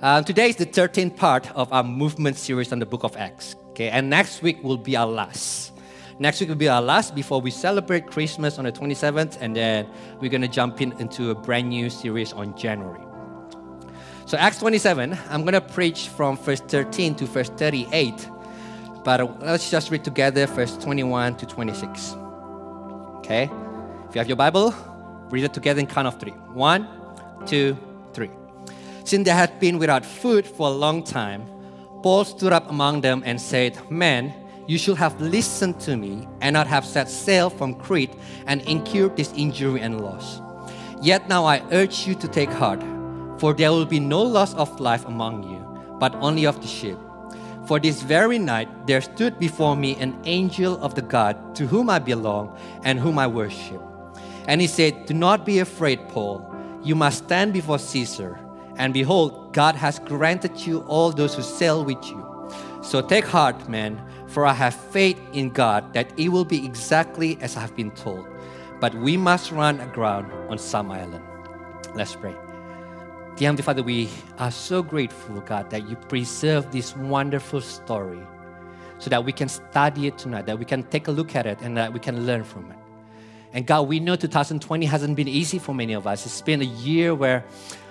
Uh, today is the 13th part of our movement series on the book of Acts. Okay, and next week will be our last. Next week will be our last before we celebrate Christmas on the 27th, and then we're going to jump in into a brand new series on January. So, Acts 27, I'm going to preach from verse 13 to verse 38, but let's just read together verse 21 to 26. Okay? If you have your Bible, read it together in count of three. One, two, three. Since they had been without food for a long time, Paul stood up among them and said, Men, you should have listened to me and not have set sail from Crete and incurred this injury and loss. Yet now I urge you to take heart, for there will be no loss of life among you, but only of the ship. For this very night there stood before me an angel of the God to whom I belong and whom I worship. And he said, Do not be afraid, Paul. You must stand before Caesar. And behold, God has granted you all those who sail with you. So take heart, man, for I have faith in God that it will be exactly as I have been told. But we must run aground on some island. Let's pray. Dear Heavenly Father, we are so grateful, God, that you preserve this wonderful story so that we can study it tonight, that we can take a look at it, and that we can learn from it. And God, we know 2020 hasn't been easy for many of us. It's been a year where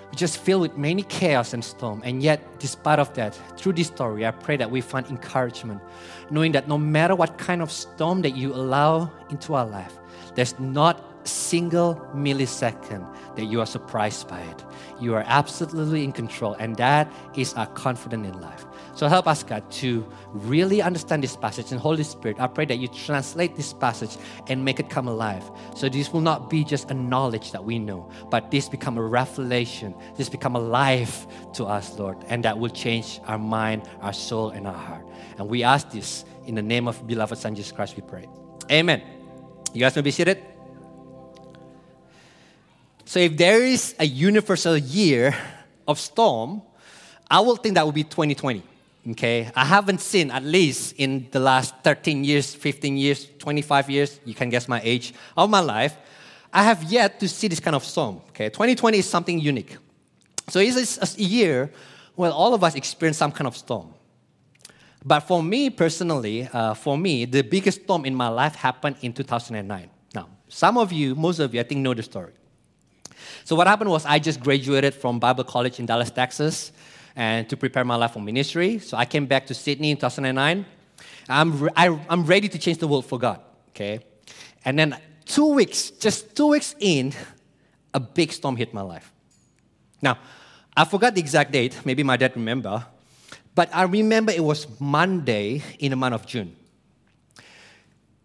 we just filled with many chaos and storm. And yet, despite of that, through this story, I pray that we find encouragement, knowing that no matter what kind of storm that you allow into our life, there's not a single millisecond that you are surprised by it. You are absolutely in control, and that is our confidence in life. So help us, God, to really understand this passage. And Holy Spirit, I pray that you translate this passage and make it come alive. So this will not be just a knowledge that we know, but this become a revelation. This become alive to us, Lord, and that will change our mind, our soul, and our heart. And we ask this in the name of beloved Son Jesus Christ. We pray. Amen. You guys may be seated. So if there is a universal year of storm, I will think that would be 2020. Okay, I haven't seen at least in the last 13 years, 15 years, 25 years, you can guess my age of my life. I have yet to see this kind of storm. Okay, 2020 is something unique. So it's a year where all of us experience some kind of storm. But for me personally, uh, for me, the biggest storm in my life happened in 2009. Now, some of you, most of you, I think, know the story. So what happened was I just graduated from Bible College in Dallas, Texas and to prepare my life for ministry. So I came back to Sydney in 2009. I'm, re- I, I'm ready to change the world for God, okay? And then two weeks, just two weeks in, a big storm hit my life. Now, I forgot the exact date, maybe my dad remember, but I remember it was Monday in the month of June.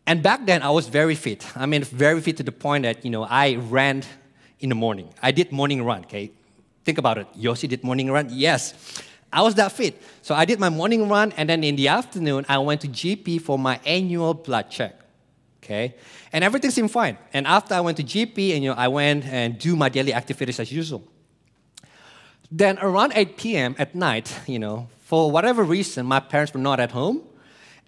And back then, I was very fit. I mean, very fit to the point that, you know, I ran in the morning. I did morning run, okay? Think about it. Yoshi did morning run? Yes. I was that fit. So I did my morning run, and then in the afternoon, I went to GP for my annual blood check. Okay? And everything seemed fine. And after I went to GP, and you know, I went and do my daily activities as usual. Then around 8 p.m. at night, you know, for whatever reason, my parents were not at home.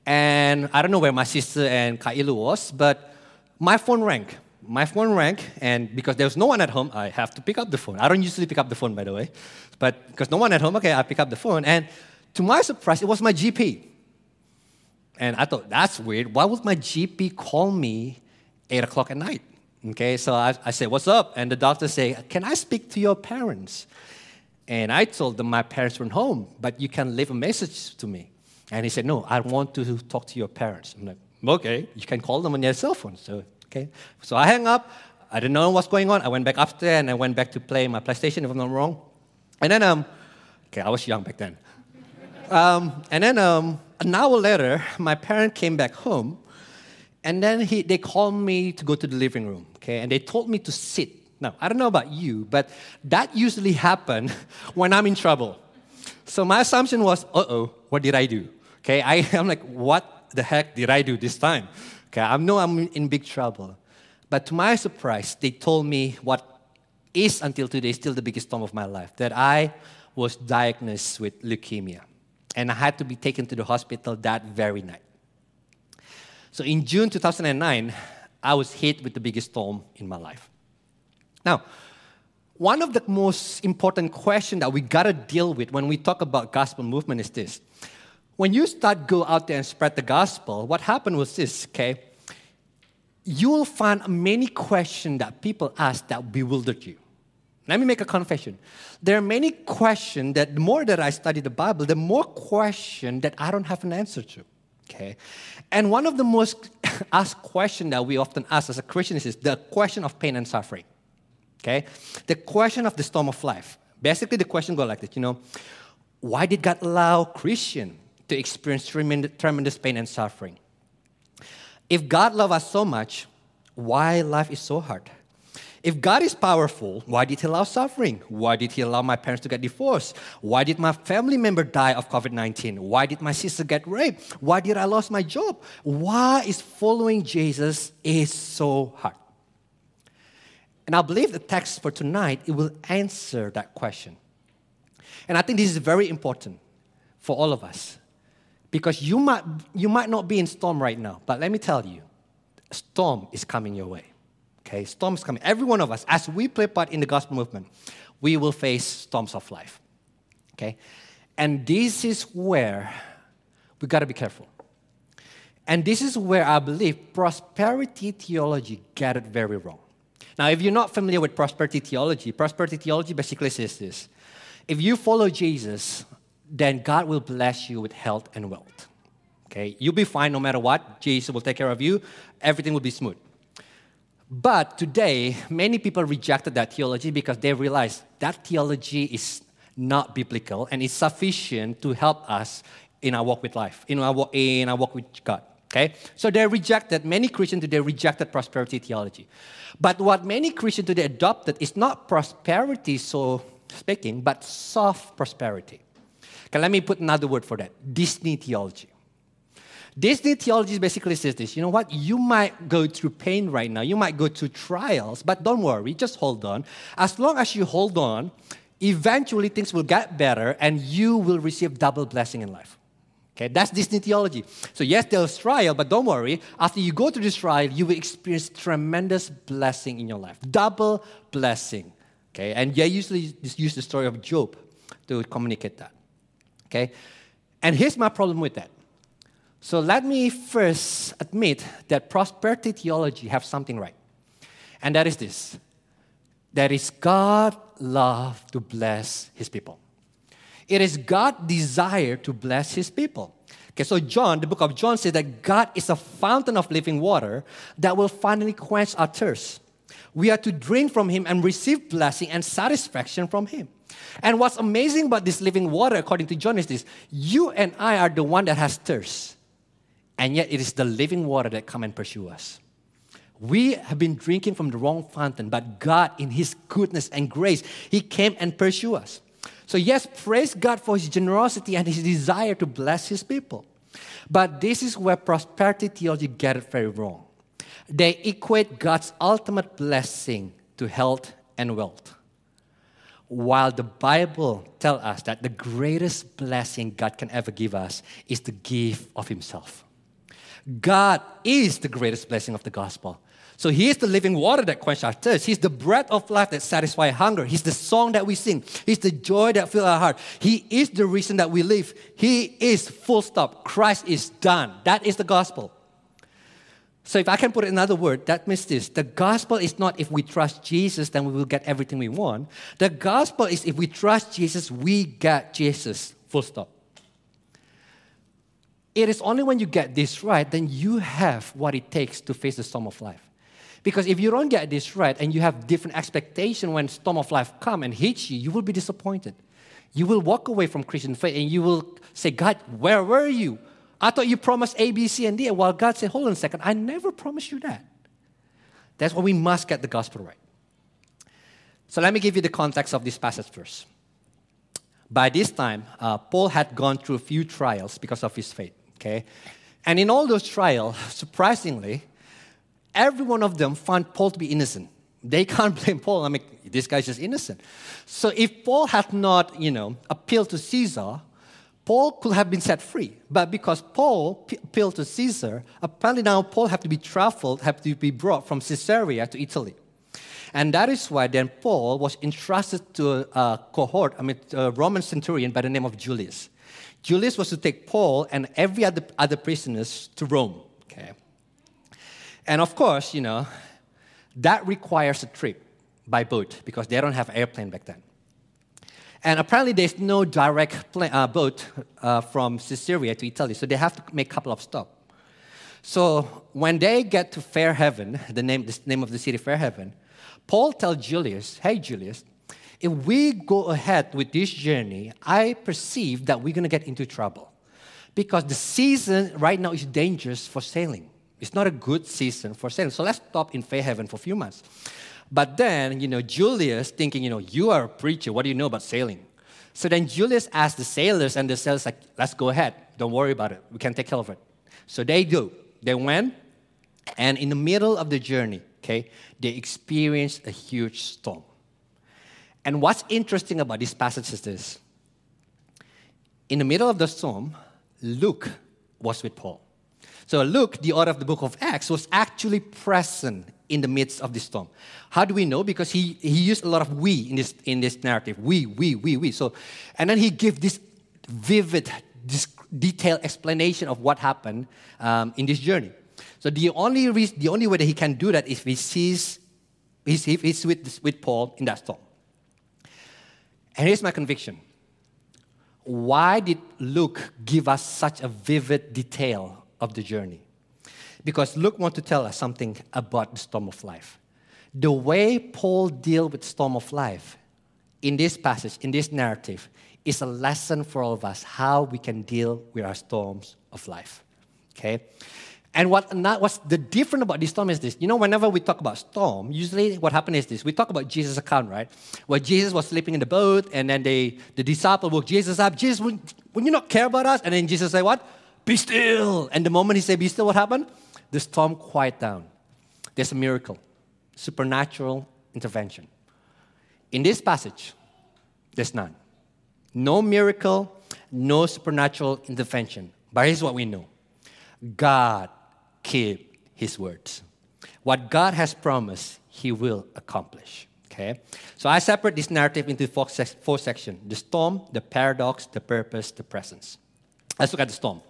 And I don't know where my sister and Kailu was, but my phone rang my phone rang, and because there was no one at home, I have to pick up the phone. I don't usually pick up the phone, by the way, but because no one at home, okay, I pick up the phone, and to my surprise, it was my GP. And I thought, that's weird. Why would my GP call me 8 o'clock at night? Okay, so I, I said, What's up? And the doctor said, Can I speak to your parents? And I told them my parents weren't home, but you can leave a message to me. And he said, No, I want to talk to your parents. I'm like, Okay, you can call them on your cell phone. So Okay? So I hang up. I didn't know what's going on. I went back upstairs and I went back to play my PlayStation, if I'm not wrong. And then, um, okay, I was young back then. Um, and then um, an hour later, my parent came back home, and then he, they called me to go to the living room, okay? And they told me to sit. Now, I don't know about you, but that usually happens when I'm in trouble. So my assumption was, uh-oh, what did I do? Okay, I, I'm like, what the heck did I do this time? Okay, I know I'm in big trouble. But to my surprise, they told me what is until today still the biggest storm of my life that I was diagnosed with leukemia. And I had to be taken to the hospital that very night. So in June 2009, I was hit with the biggest storm in my life. Now, One of the most important questions that we gotta deal with when we talk about gospel movement is this. When you start go out there and spread the gospel, what happened was this, okay? You will find many questions that people ask that bewildered you. Let me make a confession. There are many questions that the more that I study the Bible, the more questions that I don't have an answer to. Okay? And one of the most asked questions that we often ask as a Christian is the question of pain and suffering. Okay? The question of the storm of life. Basically, the question goes like this, you know, why did God allow Christian to experience tremendous pain and suffering? If God loved us so much, why life is so hard? If God is powerful, why did He allow suffering? Why did He allow my parents to get divorced? Why did my family member die of COVID 19? Why did my sister get raped? Why did I lose my job? Why is following Jesus is so hard? And I believe the text for tonight it will answer that question. And I think this is very important for all of us. Because you might, you might not be in storm right now, but let me tell you, storm is coming your way. Okay, storms coming. Every one of us, as we play part in the gospel movement, we will face storms of life. Okay? And this is where we got to be careful. And this is where I believe prosperity theology got it very wrong. Now, if you're not familiar with prosperity theology, prosperity theology basically says this if you follow Jesus, then God will bless you with health and wealth. Okay? You'll be fine no matter what. Jesus will take care of you, everything will be smooth. But today, many people rejected that theology because they realized that theology is not biblical and is sufficient to help us in our walk with life, in our, walk, in our walk with God. Okay? So they rejected, many Christians today rejected prosperity theology. But what many Christians today adopted is not prosperity, so speaking, but soft prosperity. Okay, let me put another word for that Disney theology. Disney theology basically says this you know what? You might go through pain right now, you might go through trials, but don't worry, just hold on. As long as you hold on, eventually things will get better and you will receive double blessing in life. Okay, that's Disney theology. So, yes, there's trial, but don't worry. After you go through this trial, you will experience tremendous blessing in your life. Double blessing. Okay, and they usually just use the story of Job to communicate that. Okay, and here's my problem with that. So let me first admit that prosperity theology have something right. And that is this. That is God love to bless his people. It is God desire to bless his people. Okay, so John, the book of John says that God is a fountain of living water that will finally quench our thirst. We are to drink from him and receive blessing and satisfaction from him. And what's amazing about this living water, according to John, is this you and I are the one that has thirst and yet it is the living water that come and pursue us. We have been drinking from the wrong fountain, but God, in His goodness and grace, He came and pursue us. So, yes, praise God for His generosity and His desire to bless His people. But this is where prosperity theology get it very wrong. They equate God's ultimate blessing to health and wealth. While the Bible tells us that the greatest blessing God can ever give us is the gift of Himself. God is the greatest blessing of the gospel. So He is the living water that quenches our thirst. He's the breath of life that satisfies hunger. He's the song that we sing. He's the joy that fills our heart. He is the reason that we live. He is full stop. Christ is done. That is the gospel. So if I can put another word, that means this. The gospel is not if we trust Jesus, then we will get everything we want. The gospel is if we trust Jesus, we get Jesus. Full stop. It is only when you get this right, then you have what it takes to face the storm of life. Because if you don't get this right and you have different expectation when storm of life come and hits you, you will be disappointed. You will walk away from Christian faith and you will say, God, where were you? I thought you promised A, B, C, and D. While God said, hold on a second, I never promised you that. That's why we must get the gospel right. So let me give you the context of this passage first. By this time, uh, Paul had gone through a few trials because of his faith okay? And in all those trials, surprisingly, every one of them found Paul to be innocent. They can't blame Paul. I mean, this guy's just innocent. So if Paul had not, you know, appealed to Caesar, Paul could have been set free. But because Paul appealed to Caesar, apparently now Paul had to be traveled, had to be brought from Caesarea to Italy. And that is why then Paul was entrusted to a cohort, I mean, a Roman centurion by the name of Julius. Julius was to take Paul and every other, other prisoners to Rome. Okay. And of course, you know, that requires a trip by boat because they don't have airplane back then. And apparently, there's no direct plane, uh, boat uh, from Caesarea to Italy, so they have to make a couple of stops. So when they get to Fairhaven, the name, the name of the city, Fair Fairhaven, Paul tells Julius, "Hey, Julius, if we go ahead with this journey, I perceive that we're going to get into trouble because the season right now is dangerous for sailing. It's not a good season for sailing. So let's stop in Fair Fairhaven for a few months." But then, you know, Julius thinking, you know, you are a preacher. What do you know about sailing? So then Julius asked the sailors, and the sailors like, let's go ahead. Don't worry about it. We can take care of it. So they do. They went, and in the middle of the journey, okay, they experienced a huge storm. And what's interesting about this passage is this. In the middle of the storm, Luke was with Paul. So Luke, the author of the book of Acts, was actually present in the midst of this storm. How do we know? Because he, he used a lot of we in this, in this narrative. We, we, we, we. So, and then he gave this vivid, this detailed explanation of what happened um, in this journey. So the only, reason, the only way that he can do that is if he sees, if he's with, with Paul in that storm. And here's my conviction. Why did Luke give us such a vivid detail of the journey? Because Luke wants to tell us something about the storm of life. The way Paul deals with storm of life in this passage, in this narrative, is a lesson for all of us how we can deal with our storms of life. Okay? And what not, what's the different about this storm is this. You know, whenever we talk about storm, usually what happens is this. We talk about Jesus' account, right? Where Jesus was sleeping in the boat, and then they, the disciple woke Jesus up. Jesus, would, would you not care about us? And then Jesus say, what? Be still. And the moment he said, be still, what happened? the storm quiet down. There's a miracle, supernatural intervention. In this passage, there's none. No miracle, no supernatural intervention. But here's what we know God keep his words. What God has promised, he will accomplish. Okay? So I separate this narrative into four, four sections the storm, the paradox, the purpose, the presence. Let's look at the storm.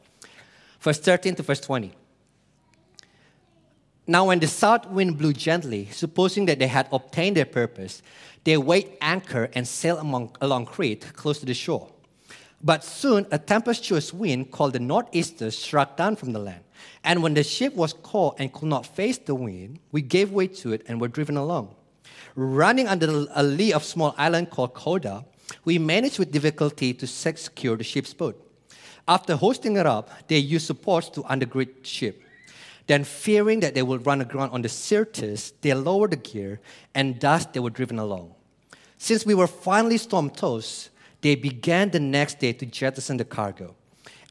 Verse 13 to verse 20. Now, when the south wind blew gently, supposing that they had obtained their purpose, they weighed anchor and sailed among, along Crete, close to the shore. But soon a tempestuous wind called the northeaster struck down from the land. And when the ship was caught and could not face the wind, we gave way to it and were driven along. Running under a lee of small island called Cauda, we managed with difficulty to secure the ship's boat. After hoisting it up, they used supports to undergird the ship. Then, fearing that they would run aground on the Syrtis, they lowered the gear, and thus they were driven along. Since we were finally storm tossed, they began the next day to jettison the cargo.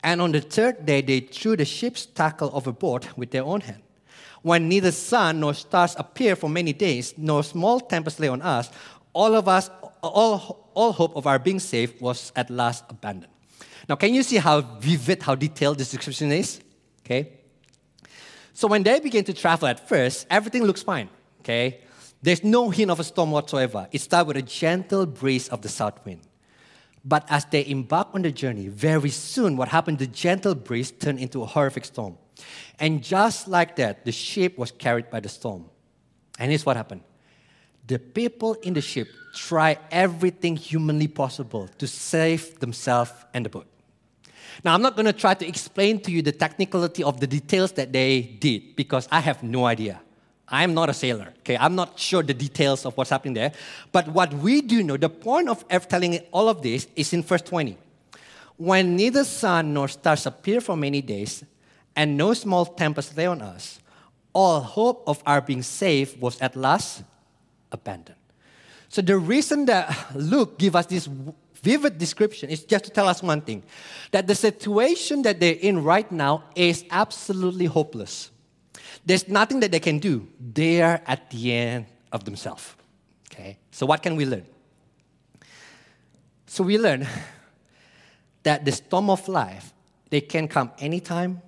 And on the third day, they threw the ship's tackle overboard with their own hand. When neither sun nor stars appeared for many days, nor small tempest lay on us, all of us, all, all hope of our being saved was at last abandoned. Now, can you see how vivid, how detailed this description is? Okay. So when they begin to travel at first, everything looks fine, okay? There's no hint of a storm whatsoever. It starts with a gentle breeze of the south wind. But as they embark on the journey, very soon what happened, the gentle breeze turned into a horrific storm. And just like that, the ship was carried by the storm. And here's what happened the people in the ship try everything humanly possible to save themselves and the boat. Now, I'm not going to try to explain to you the technicality of the details that they did because I have no idea. I'm not a sailor, okay? I'm not sure the details of what's happening there. But what we do know, the point of F telling all of this is in verse 20. When neither sun nor stars appear for many days, and no small tempest lay on us, all hope of our being saved was at last abandoned. So the reason that Luke give us this vivid description is just to tell us one thing that the situation that they're in right now is absolutely hopeless. There's nothing that they can do. They are at the end of themselves. Okay? So, what can we learn? So, we learn that the storm of life, they can come anytime,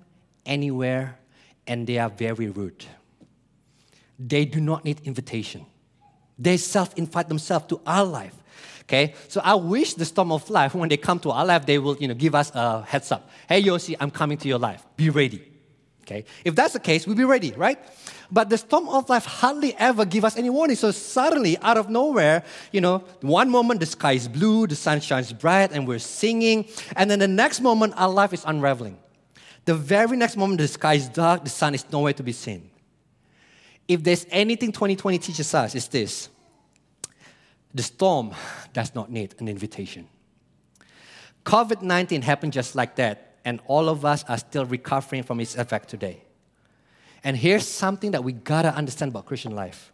anywhere, and they are very rude. They do not need invitation. They self invite themselves to our life. Okay, so I wish the storm of life, when they come to our life, they will you know, give us a heads up. Hey, Yossi, I'm coming to your life. Be ready. Okay, if that's the case, we'll be ready, right? But the storm of life hardly ever give us any warning. So suddenly, out of nowhere, you know, one moment the sky is blue, the sun shines bright, and we're singing. And then the next moment, our life is unraveling. The very next moment, the sky is dark, the sun is nowhere to be seen. If there's anything 2020 teaches us, it's this the storm does not need an invitation. COVID 19 happened just like that, and all of us are still recovering from its effect today. And here's something that we gotta understand about Christian life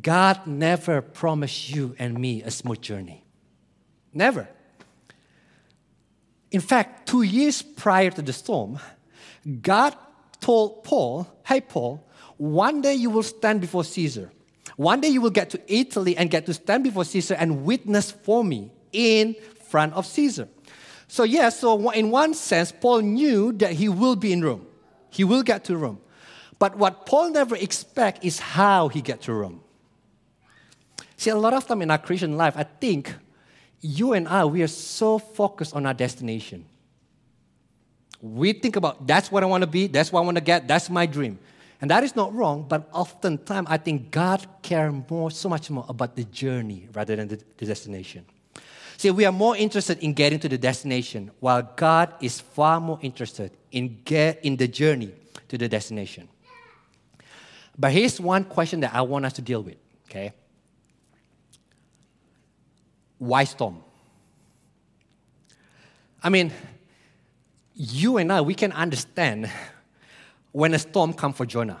God never promised you and me a smooth journey. Never. In fact, two years prior to the storm, God told Paul, Hey, Paul, one day you will stand before Caesar. One day you will get to Italy and get to stand before Caesar and witness for me in front of Caesar. So, yes, so in one sense, Paul knew that he will be in Rome. He will get to Rome. But what Paul never expects is how he get to Rome. See, a lot of time in our Christian life, I think you and I, we are so focused on our destination. We think about that's what I want to be, that's what I want to get, that's my dream. And that is not wrong, but oftentimes I think God cares more, so much more about the journey rather than the, the destination. See, we are more interested in getting to the destination, while God is far more interested in, get, in the journey to the destination. But here's one question that I want us to deal with, okay? Why storm? I mean, you and I, we can understand when a storm comes for Jonah.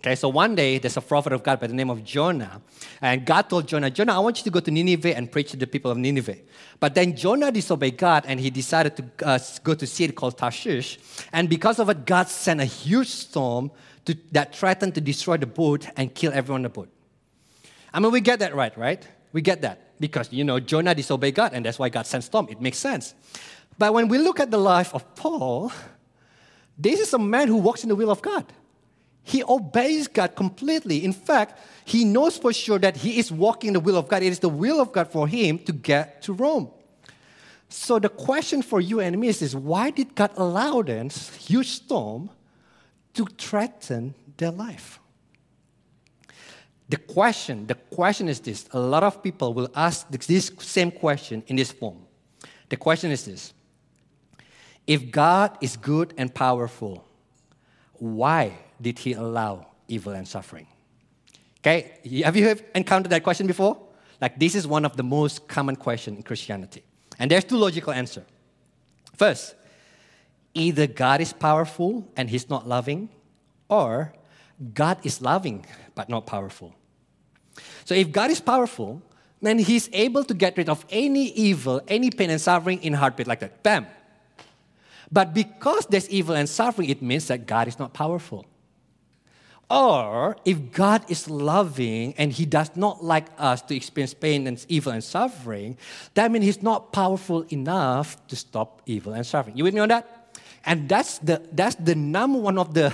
Okay, so one day there's a prophet of God by the name of Jonah, and God told Jonah, Jonah, I want you to go to Nineveh and preach to the people of Nineveh. But then Jonah disobeyed God and he decided to uh, go to a city called Tarshish, and because of it, God sent a huge storm to, that threatened to destroy the boat and kill everyone on the boat. I mean, we get that right, right? We get that because you know Jonah disobeyed God, and that's why God sent storm. It makes sense. But when we look at the life of Paul, this is a man who walks in the will of God. He obeys God completely. In fact, he knows for sure that he is walking the will of God. It is the will of God for him to get to Rome. So the question for you and me is this why did God allow this huge storm to threaten their life? The question, the question is this. A lot of people will ask this same question in this form. The question is this if God is good and powerful, why did he allow evil and suffering? Okay, have you encountered that question before? Like, this is one of the most common questions in Christianity. And there's two logical answers. First, either God is powerful and he's not loving, or God is loving but not powerful. So, if God is powerful, then he's able to get rid of any evil, any pain and suffering in heartbeat like that. Bam, but because there's evil and suffering, it means that God is not powerful. Or if God is loving and He does not like us to experience pain and evil and suffering, that means He's not powerful enough to stop evil and suffering. You with me on that? And that's the, that's the number one of the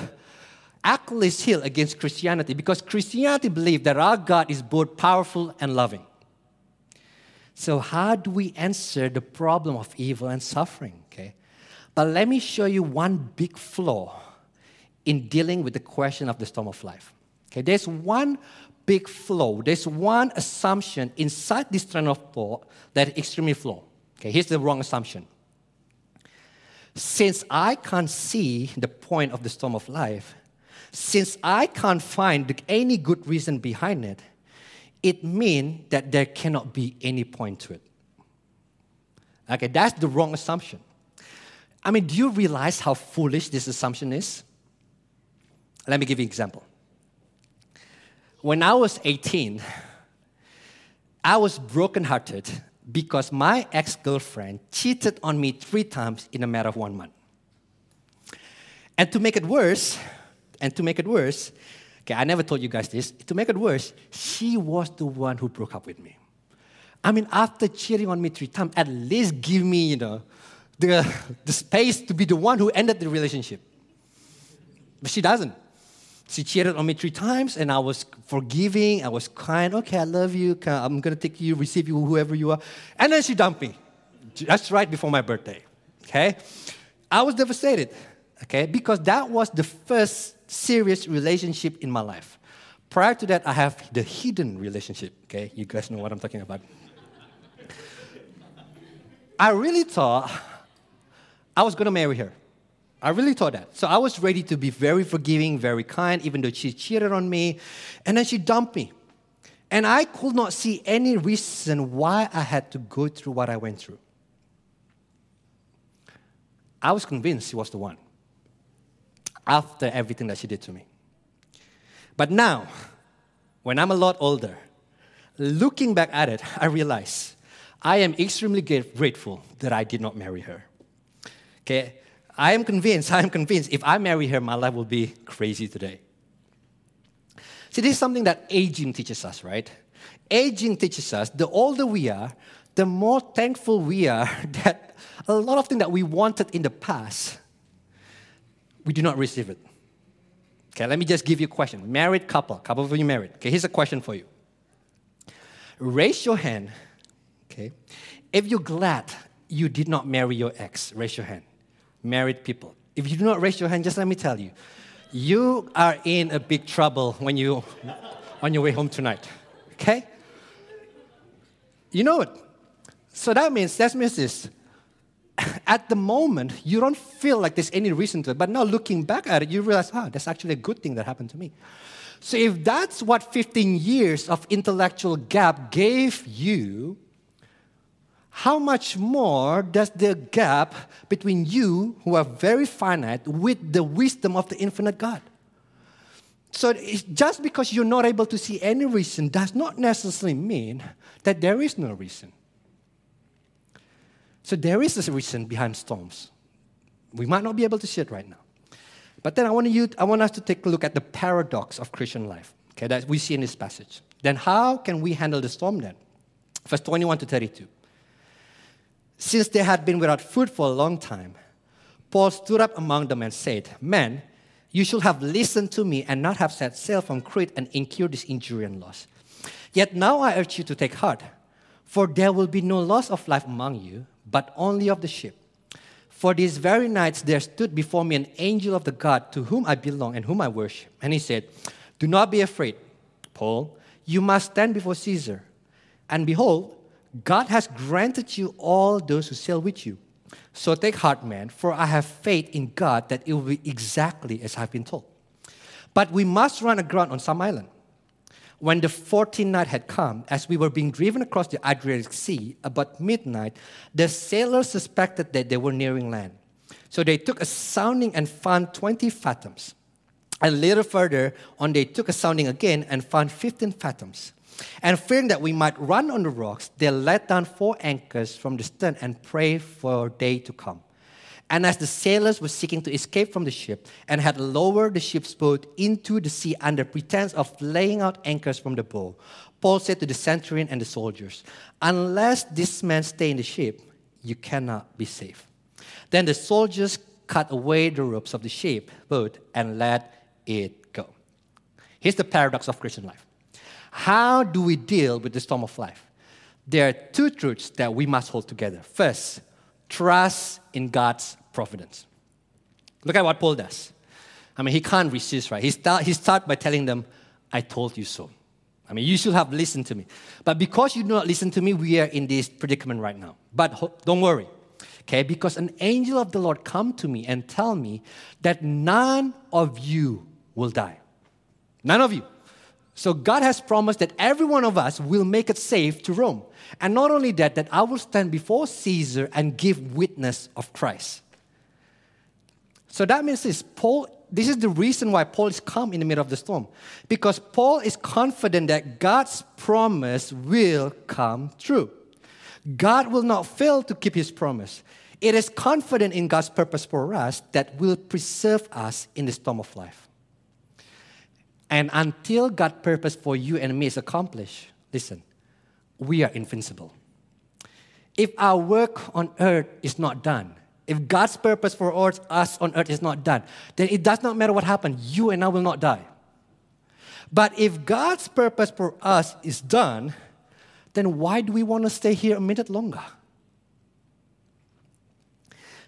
Achilles heel against Christianity because Christianity believes that our God is both powerful and loving. So, how do we answer the problem of evil and suffering? But let me show you one big flaw in dealing with the question of the storm of life. Okay, there's one big flaw, there's one assumption inside this train of thought that is extremely flawed. Okay, here's the wrong assumption. Since I can't see the point of the storm of life, since I can't find any good reason behind it, it means that there cannot be any point to it. Okay, that's the wrong assumption. I mean, do you realize how foolish this assumption is? Let me give you an example. When I was 18, I was brokenhearted because my ex girlfriend cheated on me three times in a matter of one month. And to make it worse, and to make it worse, okay, I never told you guys this, to make it worse, she was the one who broke up with me. I mean, after cheating on me three times, at least give me, you know, the, the space to be the one who ended the relationship. But she doesn't. She cheated on me three times, and I was forgiving. I was kind. Okay, I love you. I'm gonna take you, receive you, whoever you are. And then she dumped me. That's right before my birthday. Okay, I was devastated. Okay, because that was the first serious relationship in my life. Prior to that, I have the hidden relationship. Okay, you guys know what I'm talking about. I really thought I was gonna marry her. I really thought that. So I was ready to be very forgiving, very kind, even though she cheated on me. And then she dumped me. And I could not see any reason why I had to go through what I went through. I was convinced she was the one after everything that she did to me. But now, when I'm a lot older, looking back at it, I realize I am extremely grateful that I did not marry her. Okay, I am convinced, I am convinced if I marry her, my life will be crazy today. See, this is something that aging teaches us, right? Aging teaches us the older we are, the more thankful we are that a lot of things that we wanted in the past, we do not receive it. Okay, let me just give you a question. Married couple, couple of you married. Okay, here's a question for you. Raise your hand, okay, if you're glad you did not marry your ex. Raise your hand married people. If you do not raise your hand, just let me tell you, you are in a big trouble when you on your way home tonight. Okay? You know it. So that means that means this. At the moment, you don't feel like there's any reason to it, but now looking back at it, you realize, ah, that's actually a good thing that happened to me. So if that's what 15 years of intellectual gap gave you, how much more does the gap between you, who are very finite, with the wisdom of the infinite God? So just because you're not able to see any reason does not necessarily mean that there is no reason. So there is a reason behind storms. We might not be able to see it right now. But then I want, you, I want us to take a look at the paradox of Christian life okay, that we see in this passage. Then how can we handle the storm then? Verse 21 to 32. Since they had been without food for a long time, Paul stood up among them and said, Men, you should have listened to me and not have set sail from Crete and incurred this injury and loss. Yet now I urge you to take heart, for there will be no loss of life among you, but only of the ship. For these very nights there stood before me an angel of the God to whom I belong and whom I worship. And he said, Do not be afraid, Paul. You must stand before Caesar. And behold, God has granted you all those who sail with you. So take heart, man, for I have faith in God that it will be exactly as I've been told. But we must run aground on some island. When the 14th night had come, as we were being driven across the Adriatic Sea, about midnight, the sailors suspected that they were nearing land. So they took a sounding and found 20 fathoms. A little further on, they took a sounding again and found 15 fathoms. And fearing that we might run on the rocks, they let down four anchors from the stern and prayed for day to come. And as the sailors were seeking to escape from the ship and had lowered the ship's boat into the sea under pretense of laying out anchors from the bow, Paul said to the centurion and the soldiers, Unless this man stay in the ship, you cannot be safe. Then the soldiers cut away the ropes of the ship boat and let it go. Here's the paradox of Christian life how do we deal with the storm of life? There are two truths that we must hold together. First, trust in God's providence. Look at what Paul does. I mean, he can't resist, right? He start, he start by telling them, I told you so. I mean, you should have listened to me. But because you do not listen to me, we are in this predicament right now. But don't worry, okay? Because an angel of the Lord come to me and tell me that none of you will die. None of you. So God has promised that every one of us will make it safe to Rome. And not only that, that I will stand before Caesar and give witness of Christ. So that means this Paul, this is the reason why Paul is calm in the middle of the storm. Because Paul is confident that God's promise will come true. God will not fail to keep his promise. It is confident in God's purpose for us that will preserve us in the storm of life. And until God's purpose for you and me is accomplished, listen, we are invincible. If our work on earth is not done, if God's purpose for us on earth is not done, then it does not matter what happens, you and I will not die. But if God's purpose for us is done, then why do we want to stay here a minute longer?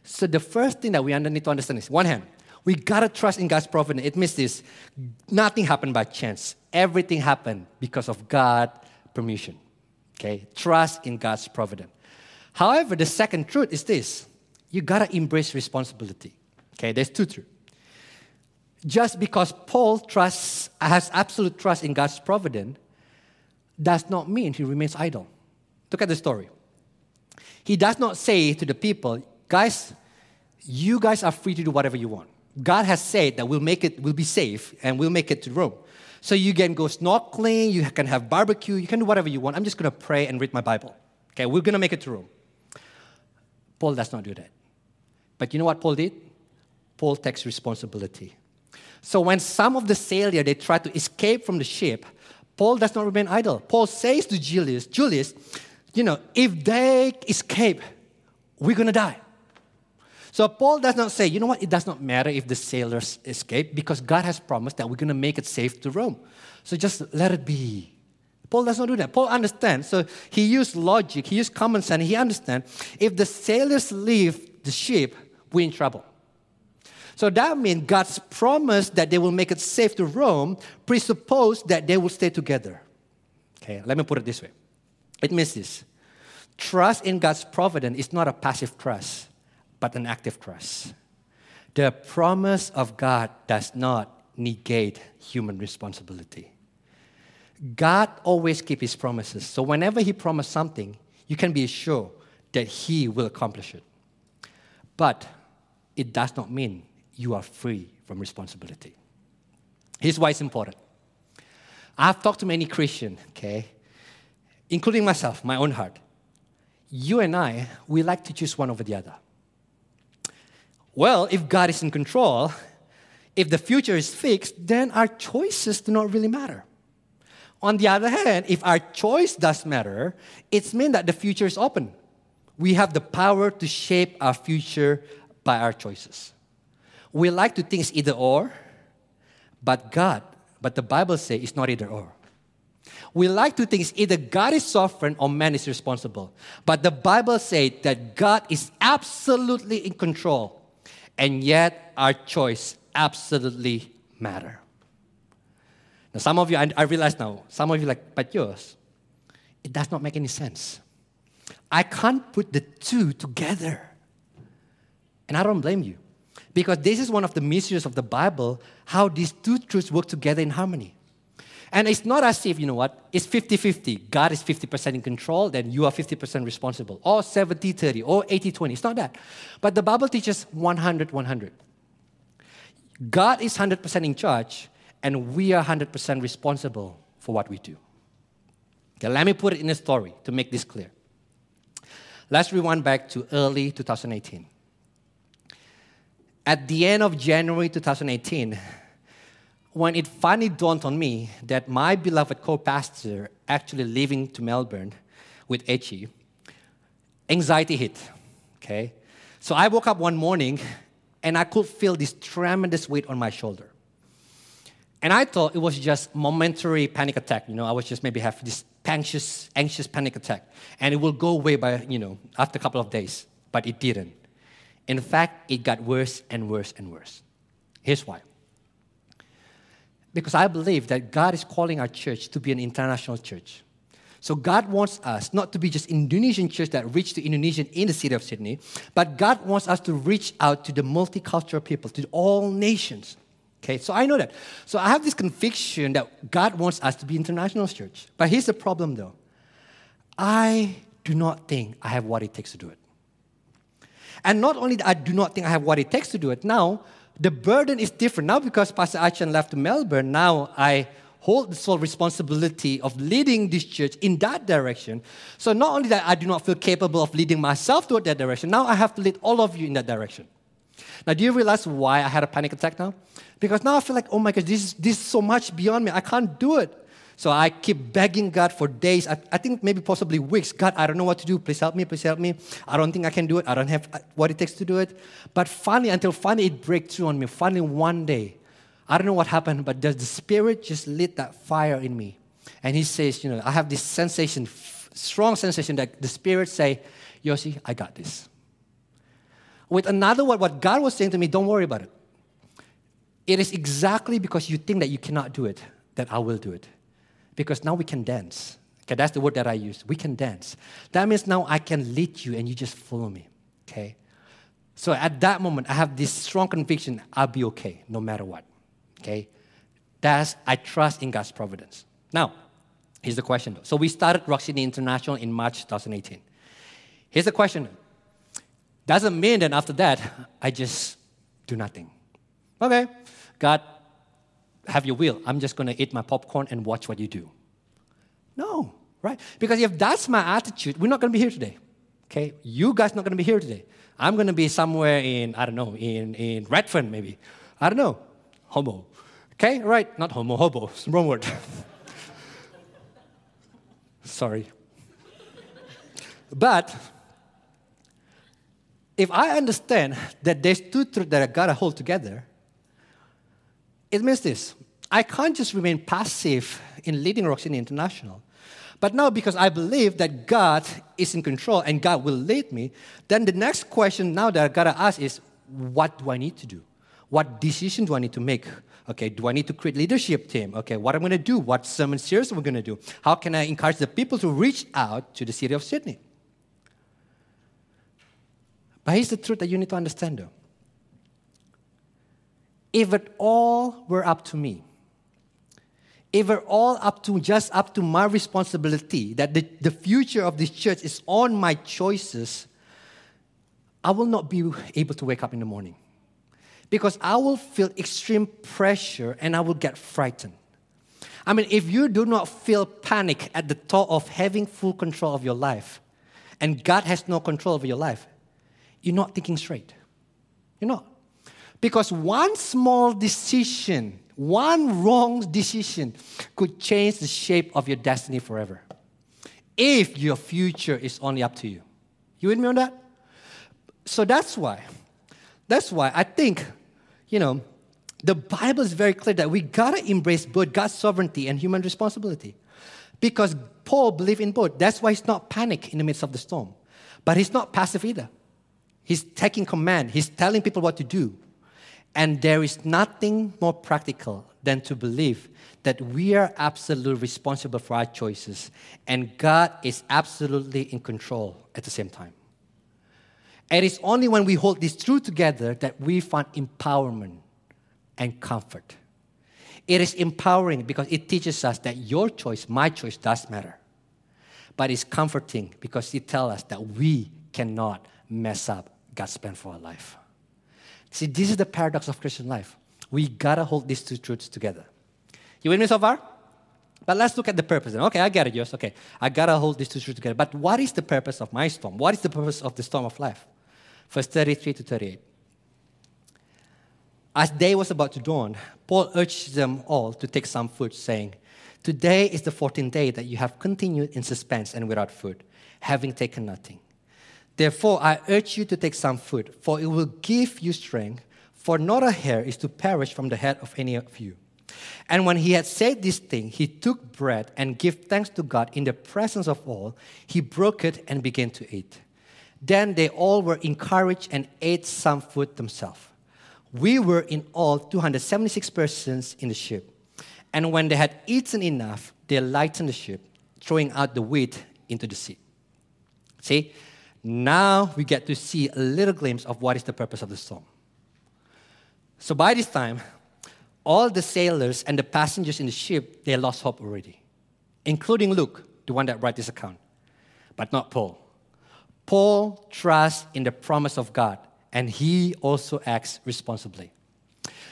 So the first thing that we need to understand is one hand, we gotta trust in God's providence. It means this nothing happened by chance. Everything happened because of God's permission. Okay? Trust in God's providence. However, the second truth is this you gotta embrace responsibility. Okay, there's two truths. Just because Paul trusts, has absolute trust in God's providence, does not mean he remains idle. Look at the story. He does not say to the people, guys, you guys are free to do whatever you want. God has said that we'll make it, we'll be safe, and we'll make it to Rome. So you can go snorkeling, you can have barbecue, you can do whatever you want. I'm just going to pray and read my Bible. Okay, we're going to make it to Rome. Paul does not do that. But you know what Paul did? Paul takes responsibility. So when some of the sailors they try to escape from the ship, Paul does not remain idle. Paul says to Julius, Julius, you know, if they escape, we're going to die. So Paul does not say, you know what, it does not matter if the sailors escape because God has promised that we're going to make it safe to Rome. So just let it be. Paul does not do that. Paul understands. So he used logic, he used common sense, he understands if the sailors leave the ship, we're in trouble. So that means God's promise that they will make it safe to Rome presuppose that they will stay together. Okay, let me put it this way. It means this. Trust in God's providence is not a passive trust but an active trust. The promise of God does not negate human responsibility. God always keeps his promises. So whenever he promised something, you can be sure that he will accomplish it. But it does not mean you are free from responsibility. Here's why it's important. I've talked to many Christians, okay, including myself, my own heart. You and I, we like to choose one over the other. Well, if God is in control, if the future is fixed, then our choices do not really matter. On the other hand, if our choice does matter, it means that the future is open. We have the power to shape our future by our choices. We like to think it's either or, but God, but the Bible says it's not either or. We like to think it's either God is sovereign or man is responsible. But the Bible says that God is absolutely in control and yet our choice absolutely matter. Now, some of you, I, I realize now, some of you like, but yours, it does not make any sense. I can't put the two together. And I don't blame you. Because this is one of the mysteries of the Bible, how these two truths work together in harmony. And it's not as if, you know what, it's 50 50. God is 50% in control, then you are 50% responsible, or 70 30, or 80 20. It's not that. But the Bible teaches 100 100. God is 100% in charge, and we are 100% responsible for what we do. Okay, let me put it in a story to make this clear. Let's rewind back to early 2018. At the end of January 2018, when it finally dawned on me that my beloved co-pastor actually living to Melbourne with Echi, anxiety hit. Okay, so I woke up one morning and I could feel this tremendous weight on my shoulder. And I thought it was just momentary panic attack. You know, I was just maybe have this anxious, anxious panic attack, and it will go away by you know after a couple of days. But it didn't. In fact, it got worse and worse and worse. Here's why. Because I believe that God is calling our church to be an international church. So God wants us not to be just Indonesian church that reach to Indonesian in the city of Sydney, but God wants us to reach out to the multicultural people, to all nations. Okay, so I know that. So I have this conviction that God wants us to be international church. But here's the problem though. I do not think I have what it takes to do it. And not only that I do not think I have what it takes to do it, now the burden is different. Now, because Pastor Achan left Melbourne, now I hold the sole responsibility of leading this church in that direction. So, not only that I do not feel capable of leading myself toward that direction, now I have to lead all of you in that direction. Now, do you realize why I had a panic attack now? Because now I feel like, oh my gosh, this is, this is so much beyond me. I can't do it. So I keep begging God for days. I, I, think maybe possibly weeks. God, I don't know what to do. Please help me. Please help me. I don't think I can do it. I don't have uh, what it takes to do it. But finally, until finally it breaks through on me. Finally, one day, I don't know what happened, but the, the Spirit just lit that fire in me. And He says, you know, I have this sensation, strong sensation that the Spirit say, Yoshi, I got this. With another word, what God was saying to me, don't worry about it. It is exactly because you think that you cannot do it that I will do it. Because now we can dance. Okay, that's the word that I use. We can dance. That means now I can lead you and you just follow me. Okay? So at that moment, I have this strong conviction I'll be okay no matter what. Okay? That's, I trust in God's providence. Now, here's the question though. So we started Rock City International in March 2018. Here's the question doesn't mean that after that, I just do nothing. Okay, God, have your will. I'm just going to eat my popcorn and watch what you do. No, right? Because if that's my attitude, we're not going to be here today. Okay, you guys not going to be here today. I'm going to be somewhere in I don't know in in Redfern maybe. I don't know, homo. Okay, right? Not homo, hobo. Wrong word. Sorry. But if I understand that there's two truths that I gotta hold together, it means this. I can't just remain passive in leading City International. But now, because I believe that God is in control and God will lead me, then the next question now that I gotta ask is what do I need to do? What decision do I need to make? Okay, do I need to create leadership team? Okay, what I'm gonna do? What sermon series we're gonna do? How can I encourage the people to reach out to the city of Sydney? But here's the truth that you need to understand though. If it all were up to me, if it all up to just up to my responsibility, that the, the future of this church is on my choices, I will not be able to wake up in the morning. Because I will feel extreme pressure and I will get frightened. I mean, if you do not feel panic at the thought of having full control of your life, and God has no control over your life, you're not thinking straight. You're not. Because one small decision, one wrong decision could change the shape of your destiny forever. If your future is only up to you. You with me on that? So that's why. That's why I think, you know, the Bible is very clear that we gotta embrace both God's sovereignty and human responsibility. Because Paul believed in both. That's why he's not panic in the midst of the storm. But he's not passive either. He's taking command, he's telling people what to do. And there is nothing more practical than to believe that we are absolutely responsible for our choices and God is absolutely in control at the same time. It's only when we hold this truth together that we find empowerment and comfort. It is empowering because it teaches us that your choice, my choice, does matter. But it's comforting because it tells us that we cannot mess up God's plan for our life. See, this is the paradox of Christian life. We gotta hold these two truths together. You with me so far? But let's look at the purpose. Then. Okay, I get it, Yes. Okay, I gotta hold these two truths together. But what is the purpose of my storm? What is the purpose of the storm of life? Verse 33 to 38. As day was about to dawn, Paul urged them all to take some food, saying, Today is the 14th day that you have continued in suspense and without food, having taken nothing. Therefore, I urge you to take some food, for it will give you strength, for not a hair is to perish from the head of any of you. And when he had said this thing, he took bread and gave thanks to God in the presence of all. He broke it and began to eat. Then they all were encouraged and ate some food themselves. We were in all 276 persons in the ship. And when they had eaten enough, they lightened the ship, throwing out the wheat into the sea. See, now we get to see a little glimpse of what is the purpose of the storm. So by this time, all the sailors and the passengers in the ship, they lost hope already, including Luke, the one that wrote this account, but not Paul. Paul trusts in the promise of God, and he also acts responsibly.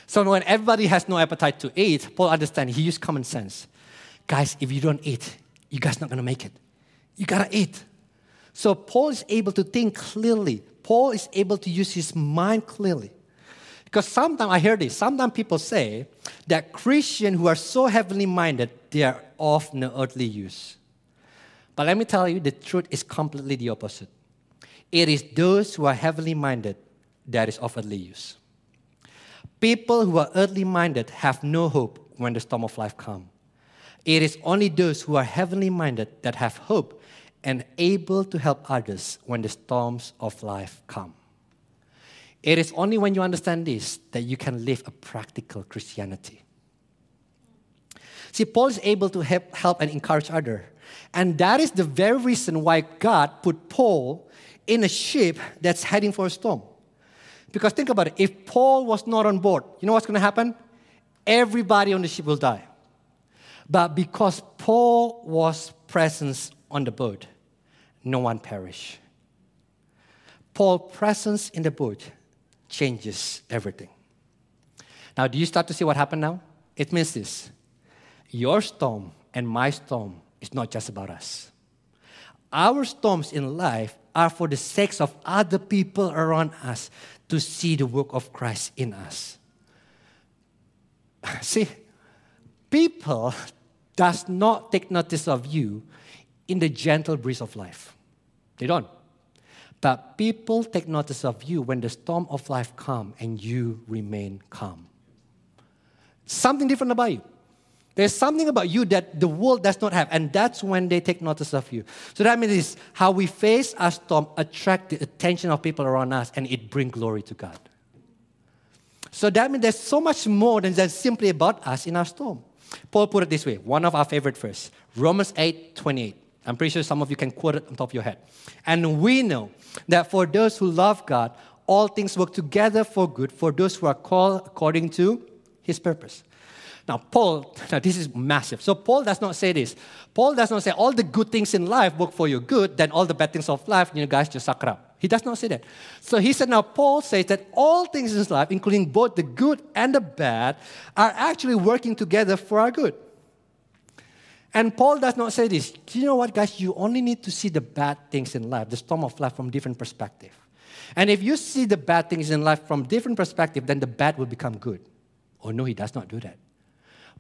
So when everybody has no appetite to eat, Paul understands, he used common sense. Guys, if you don't eat, you guys not gonna make it. You gotta eat. So Paul is able to think clearly. Paul is able to use his mind clearly. Because sometimes I hear this, sometimes people say that Christians who are so heavenly minded, they are of no earthly use. But let me tell you, the truth is completely the opposite. It is those who are heavenly minded that is of earthly use. People who are earthly minded have no hope when the storm of life comes. It is only those who are heavenly minded that have hope and able to help others when the storms of life come. It is only when you understand this that you can live a practical Christianity. See, Paul is able to help, help and encourage others. And that is the very reason why God put Paul in a ship that's heading for a storm. Because think about it if Paul was not on board, you know what's going to happen? Everybody on the ship will die. But because Paul was present on the boat, no one perished. Paul's presence in the boat changes everything. Now, do you start to see what happened now? It means this your storm and my storm is not just about us. Our storms in life are for the sake of other people around us to see the work of Christ in us. See, people does not take notice of you in the gentle breeze of life. They don't. But people take notice of you when the storm of life come and you remain calm. Something different about you. There's something about you that the world does not have, and that's when they take notice of you. So that means how we face a storm attract the attention of people around us, and it bring glory to God. So that means there's so much more than just simply about us in our storm. Paul put it this way, one of our favorite verse, Romans 8, 28. I'm pretty sure some of you can quote it on top of your head. And we know that for those who love God, all things work together for good for those who are called according to his purpose. Now, Paul, now this is massive. So, Paul does not say this. Paul does not say all the good things in life work for your good, then all the bad things of life, you guys just suck up. He does not say that. So, he said, now, Paul says that all things in his life, including both the good and the bad, are actually working together for our good. And Paul does not say this. You know what, guys? You only need to see the bad things in life, the storm of life, from different perspective. And if you see the bad things in life from different perspective, then the bad will become good. Oh no, he does not do that.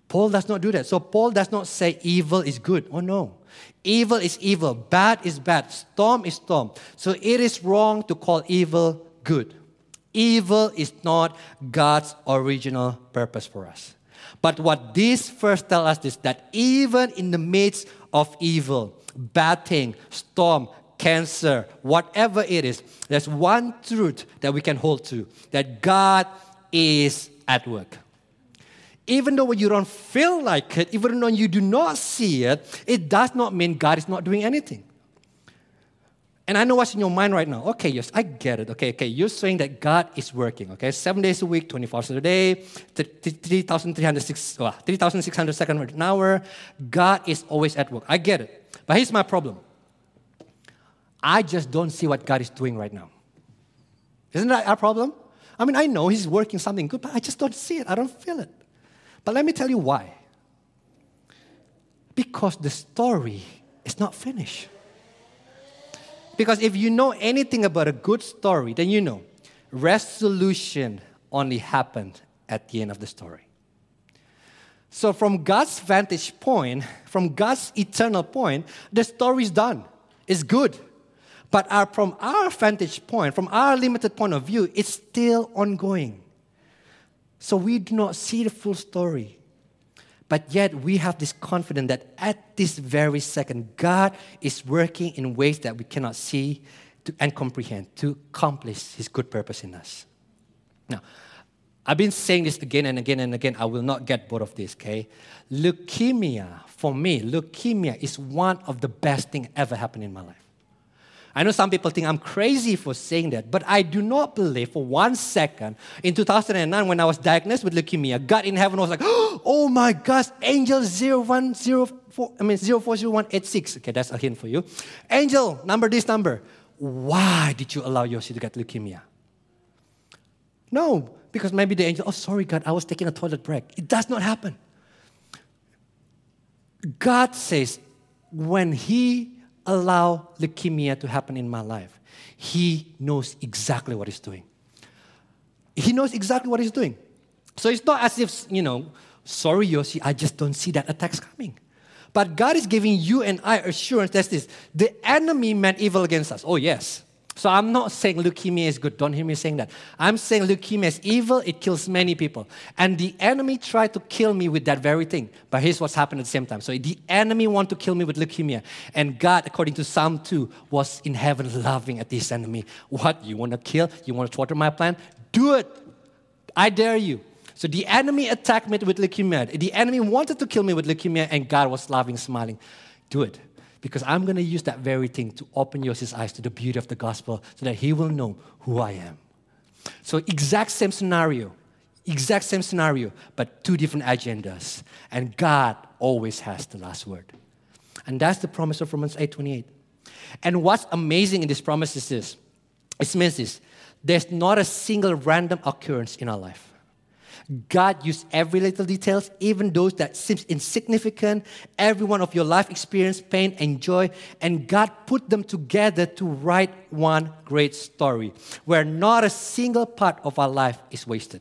Paul does not do that. So Paul does not say evil is good. Oh no. Evil is evil. Bad is bad. Storm is storm. So it is wrong to call evil good. Evil is not God's original purpose for us. But what this first tells us is that even in the midst of evil, bad thing, storm, cancer, whatever it is, there's one truth that we can hold to that God is at work even though you don't feel like it, even though you do not see it, it does not mean God is not doing anything. And I know what's in your mind right now. Okay, yes, I get it. Okay, okay, you're saying that God is working. Okay, seven days a week, 24 hours a day, 3,600 ah, seconds an hour. God is always at work. I get it. But here's my problem. I just don't see what God is doing right now. Isn't that our problem? I mean, I know He's working something good, but I just don't see it. I don't feel it. But let me tell you why. Because the story is not finished. Because if you know anything about a good story, then you know resolution only happened at the end of the story. So, from God's vantage point, from God's eternal point, the story is done. It's good. But our, from our vantage point, from our limited point of view, it's still ongoing. So we do not see the full story. But yet we have this confidence that at this very second, God is working in ways that we cannot see and comprehend to accomplish His good purpose in us. Now, I've been saying this again and again and again. I will not get bored of this, okay? Leukemia, for me, leukemia is one of the best things ever happened in my life. I know some people think I'm crazy for saying that, but I do not believe for one second in 2009 when I was diagnosed with leukemia, God in heaven was like, oh my gosh, angel 0104, I mean 040186. Okay, that's a hint for you. Angel, number this number. Why did you allow Yoshi to get leukemia? No, because maybe the angel, oh, sorry, God, I was taking a toilet break. It does not happen. God says, when He allow leukemia to happen in my life, He knows exactly what He's doing. He knows exactly what He's doing. So it's not as if, you know, sorry, Yoshi, I just don't see that attack's coming. But God is giving you and I assurance that this the enemy meant evil against us. Oh, yes. So I'm not saying leukemia is good. Don't hear me saying that. I'm saying leukemia is evil. It kills many people. And the enemy tried to kill me with that very thing. But here's what's happened at the same time. So the enemy wanted to kill me with leukemia. And God, according to Psalm 2, was in heaven laughing at this enemy. What? You want to kill? You want to thwart my plan? Do it. I dare you. So the enemy attacked me with leukemia. The enemy wanted to kill me with leukemia, and God was laughing, smiling. Do it because I'm going to use that very thing to open Yossi's eyes to the beauty of the gospel so that he will know who I am. So, exact same scenario, exact same scenario, but two different agendas. And God always has the last word. And that's the promise of Romans 8:28. And what's amazing in this promise is this. It means this. There's not a single random occurrence in our life. God used every little details, even those that seems insignificant, every one of your life experience, pain and joy, and God put them together to write one great story where not a single part of our life is wasted.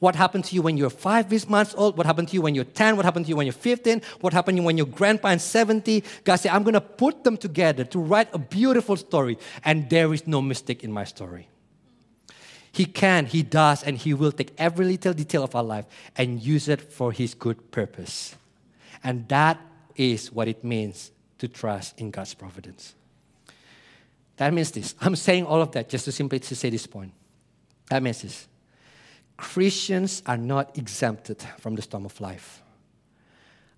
What happened to you when you're five months old? What happened to you when you're 10? What happened to you when you're 15? What happened to you when your grandpa is 70? God said, I'm going to put them together to write a beautiful story, and there is no mistake in my story. He can, He does, and He will take every little detail of our life and use it for His good purpose. And that is what it means to trust in God's providence. That means this. I'm saying all of that just to simply to say this point. That means this. Christians are not exempted from the storm of life.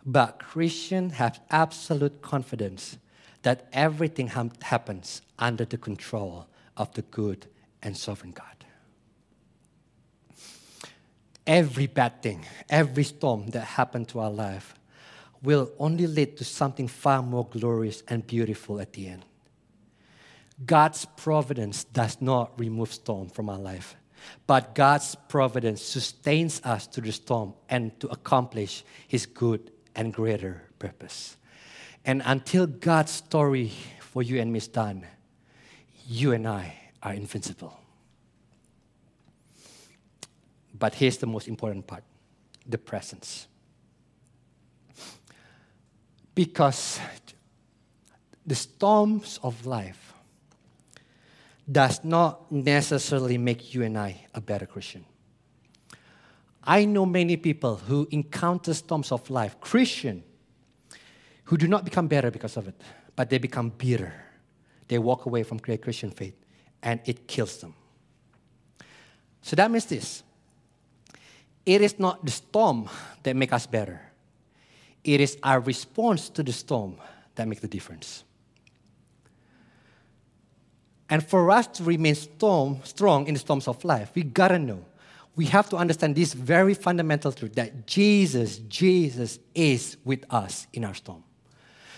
But Christians have absolute confidence that everything ha- happens under the control of the good and sovereign God every bad thing, every storm that happened to our life will only lead to something far more glorious and beautiful at the end. God's providence does not remove storm from our life, but God's providence sustains us through the storm and to accomplish his good and greater purpose. And until God's story for you and me is done, you and I are invincible. But here's the most important part the presence. Because the storms of life does not necessarily make you and I a better Christian. I know many people who encounter storms of life, Christian, who do not become better because of it, but they become bitter. They walk away from great Christian faith, and it kills them. So that means this it is not the storm that make us better. It is our response to the storm that make the difference. And for us to remain storm, strong in the storms of life, we gotta know. We have to understand this very fundamental truth that Jesus, Jesus is with us in our storm.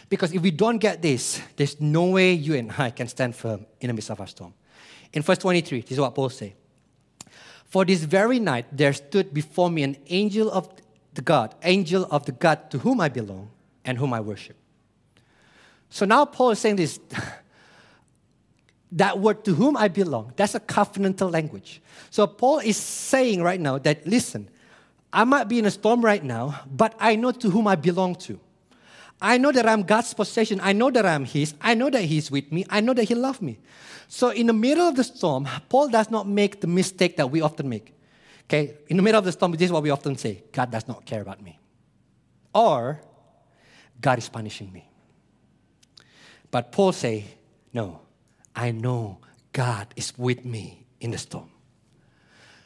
Because if we don't get this, there's no way you and I can stand firm in the midst of our storm. In verse 23, this is what Paul says. For this very night there stood before me an angel of the God, angel of the God to whom I belong and whom I worship. So now Paul is saying this that word to whom I belong, that's a covenantal language. So Paul is saying right now that listen, I might be in a storm right now, but I know to whom I belong to. I know that I'm God's possession. I know that I'm His. I know that He's with me. I know that He loves me. So, in the middle of the storm, Paul does not make the mistake that we often make. Okay, in the middle of the storm, this is what we often say God does not care about me. Or, God is punishing me. But Paul say, no, I know God is with me in the storm.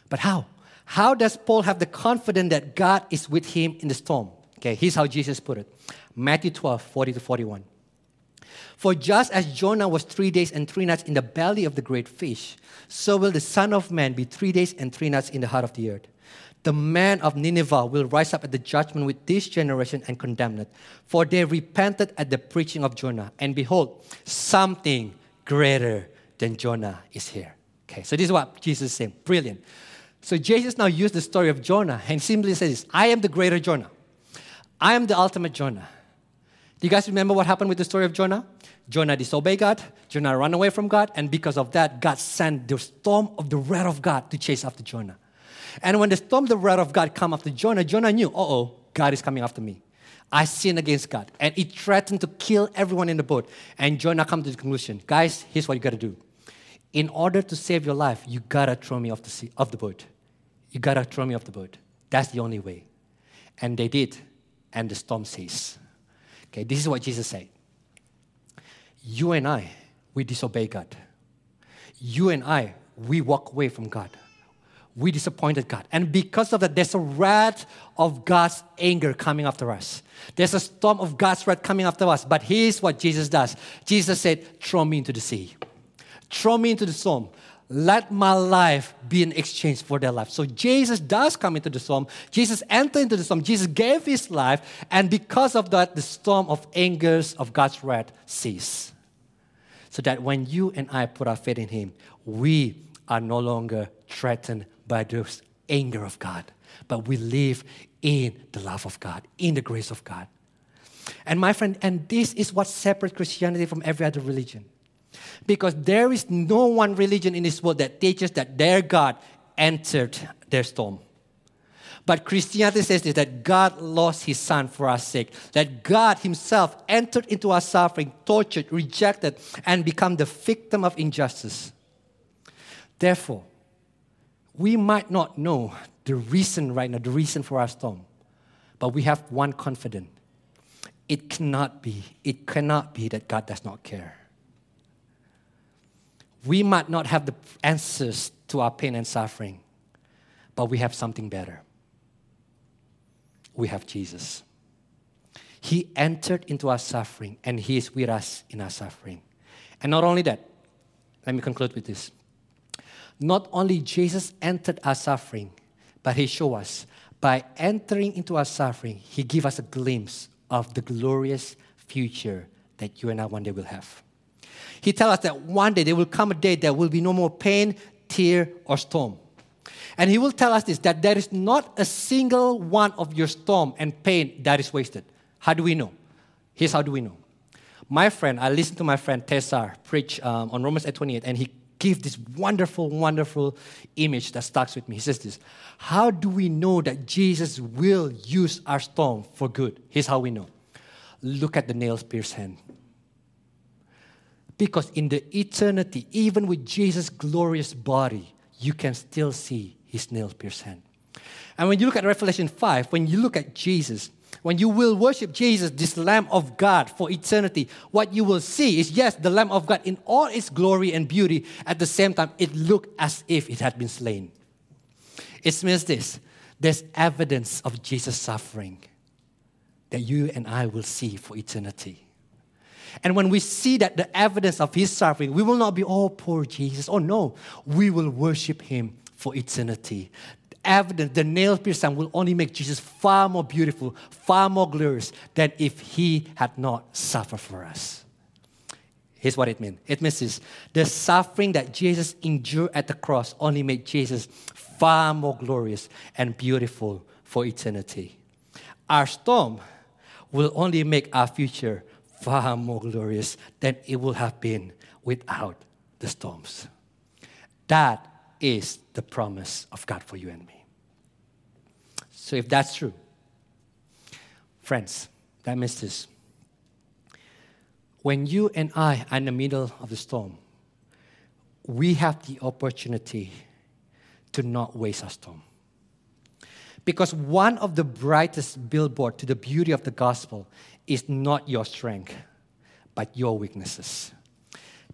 But how? How does Paul have the confidence that God is with him in the storm? Okay, here's how Jesus put it Matthew 12, 40 to 41. For just as Jonah was three days and three nights in the belly of the great fish, so will the Son of Man be three days and three nights in the heart of the earth. The man of Nineveh will rise up at the judgment with this generation and condemn it. For they repented at the preaching of Jonah. And behold, something greater than Jonah is here. Okay, so this is what Jesus is saying. Brilliant. So Jesus now used the story of Jonah and simply says, I am the greater Jonah. I am the ultimate Jonah. Do you guys remember what happened with the story of Jonah? Jonah disobeyed God, Jonah ran away from God, and because of that, God sent the storm of the wrath of God to chase after Jonah. And when the storm of the wrath of God come after Jonah, Jonah knew, oh, God is coming after me. I sinned against God. And it threatened to kill everyone in the boat. And Jonah come to the conclusion, guys, here's what you gotta do. In order to save your life, you gotta throw me off the, sea, off the boat. You gotta throw me off the boat. That's the only way. And they did. And the storm ceased. Okay, this is what Jesus said. You and I, we disobey God. You and I, we walk away from God we disappointed God. And because of that, there's a wrath of God's anger coming after us. There's a storm of God's wrath coming after us. But here's what Jesus does Jesus said, Throw me into the sea, throw me into the storm. Let my life be in exchange for their life. So Jesus does come into the storm. Jesus entered into the storm. Jesus gave his life. And because of that, the storm of angers of God's wrath ceased. So that when you and I put our faith in him, we are no longer threatened by the anger of God, but we live in the love of God, in the grace of God. And my friend, and this is what separates Christianity from every other religion. Because there is no one religion in this world that teaches that their God entered their storm. But Christianity says this, that God lost his son for our sake, that God himself entered into our suffering, tortured, rejected, and become the victim of injustice. Therefore, we might not know the reason right now, the reason for our storm, but we have one confidence. It cannot be, it cannot be that God does not care. We might not have the answers to our pain and suffering, but we have something better. We have Jesus. He entered into our suffering and He is with us in our suffering. And not only that, let me conclude with this not only Jesus entered our suffering, but he showed us by entering into our suffering, he gave us a glimpse of the glorious future that you and I one day will have. He tells us that one day there will come a day there will be no more pain, tear, or storm. And he will tell us this that there is not a single one of your storm and pain that is wasted. How do we know? Here's how do we know. My friend, I listened to my friend Tessar preach um, on Romans 8 28, and he gave this wonderful, wonderful image that stuck with me. He says this How do we know that Jesus will use our storm for good? Here's how we know look at the nails pierced hand. Because in the eternity, even with Jesus' glorious body, you can still see his nail pierced hand. And when you look at Revelation 5, when you look at Jesus, when you will worship Jesus, this Lamb of God for eternity, what you will see is yes, the Lamb of God in all its glory and beauty. At the same time, it looked as if it had been slain. It means this there's evidence of Jesus' suffering that you and I will see for eternity. And when we see that the evidence of his suffering, we will not be, oh, poor Jesus. Oh, no. We will worship him for eternity evidence, the nail piercing will only make Jesus far more beautiful, far more glorious than if he had not suffered for us. Here's what it means it means this the suffering that Jesus endured at the cross only made Jesus far more glorious and beautiful for eternity. Our storm will only make our future far more glorious than it would have been without the storms. That is the promise of God for you and me. So, if that's true, friends, that means this. When you and I are in the middle of the storm, we have the opportunity to not waste our storm. Because one of the brightest billboard to the beauty of the gospel is not your strength, but your weaknesses.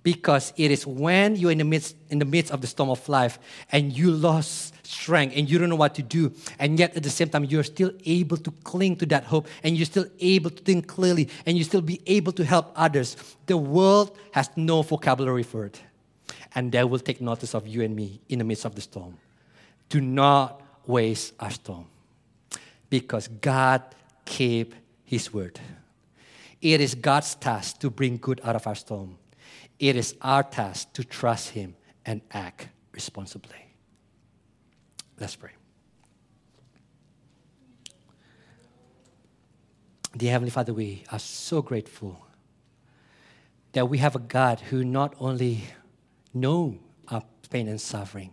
Because it is when you're in the midst in the midst of the storm of life and you lost strength and you don't know what to do and yet at the same time you're still able to cling to that hope and you're still able to think clearly and you still be able to help others the world has no vocabulary for it. And they will take notice of you and me in the midst of the storm. Do not waste our storm. Because god keep his word it is god's task to bring good out of our storm it is our task to trust Him and act responsibly. Let's pray. Dear Heavenly Father, we are so grateful that we have a God who not only knows our pain and suffering,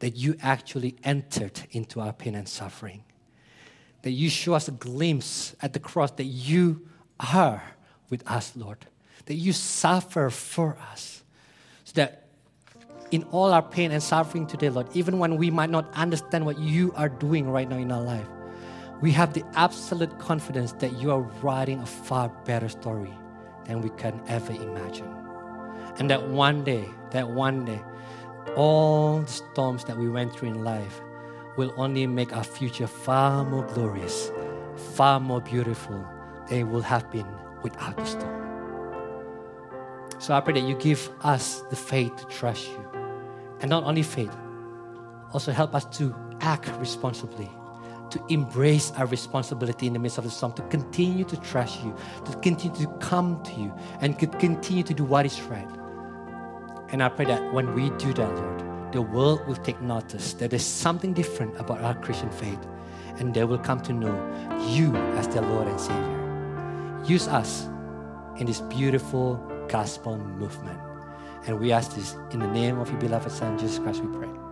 that you actually entered into our pain and suffering. that you show us a glimpse at the cross that you are with us, Lord, that you suffer for us, so that in all our pain and suffering today, Lord, even when we might not understand what you are doing right now in our life, we have the absolute confidence that you are writing a far better story than we can ever imagine. And that one day, that one day, all the storms that we went through in life will only make our future far more glorious, far more beautiful it will have been without the storm. So I pray that you give us the faith to trust you. And not only faith, also help us to act responsibly, to embrace our responsibility in the midst of the storm, to continue to trust you, to continue to come to you, and to continue to do what is right. And I pray that when we do that, Lord, the world will take notice that there's something different about our Christian faith, and they will come to know you as their Lord and Savior. Use us in this beautiful gospel movement. And we ask this in the name of your beloved Son, Jesus Christ, we pray.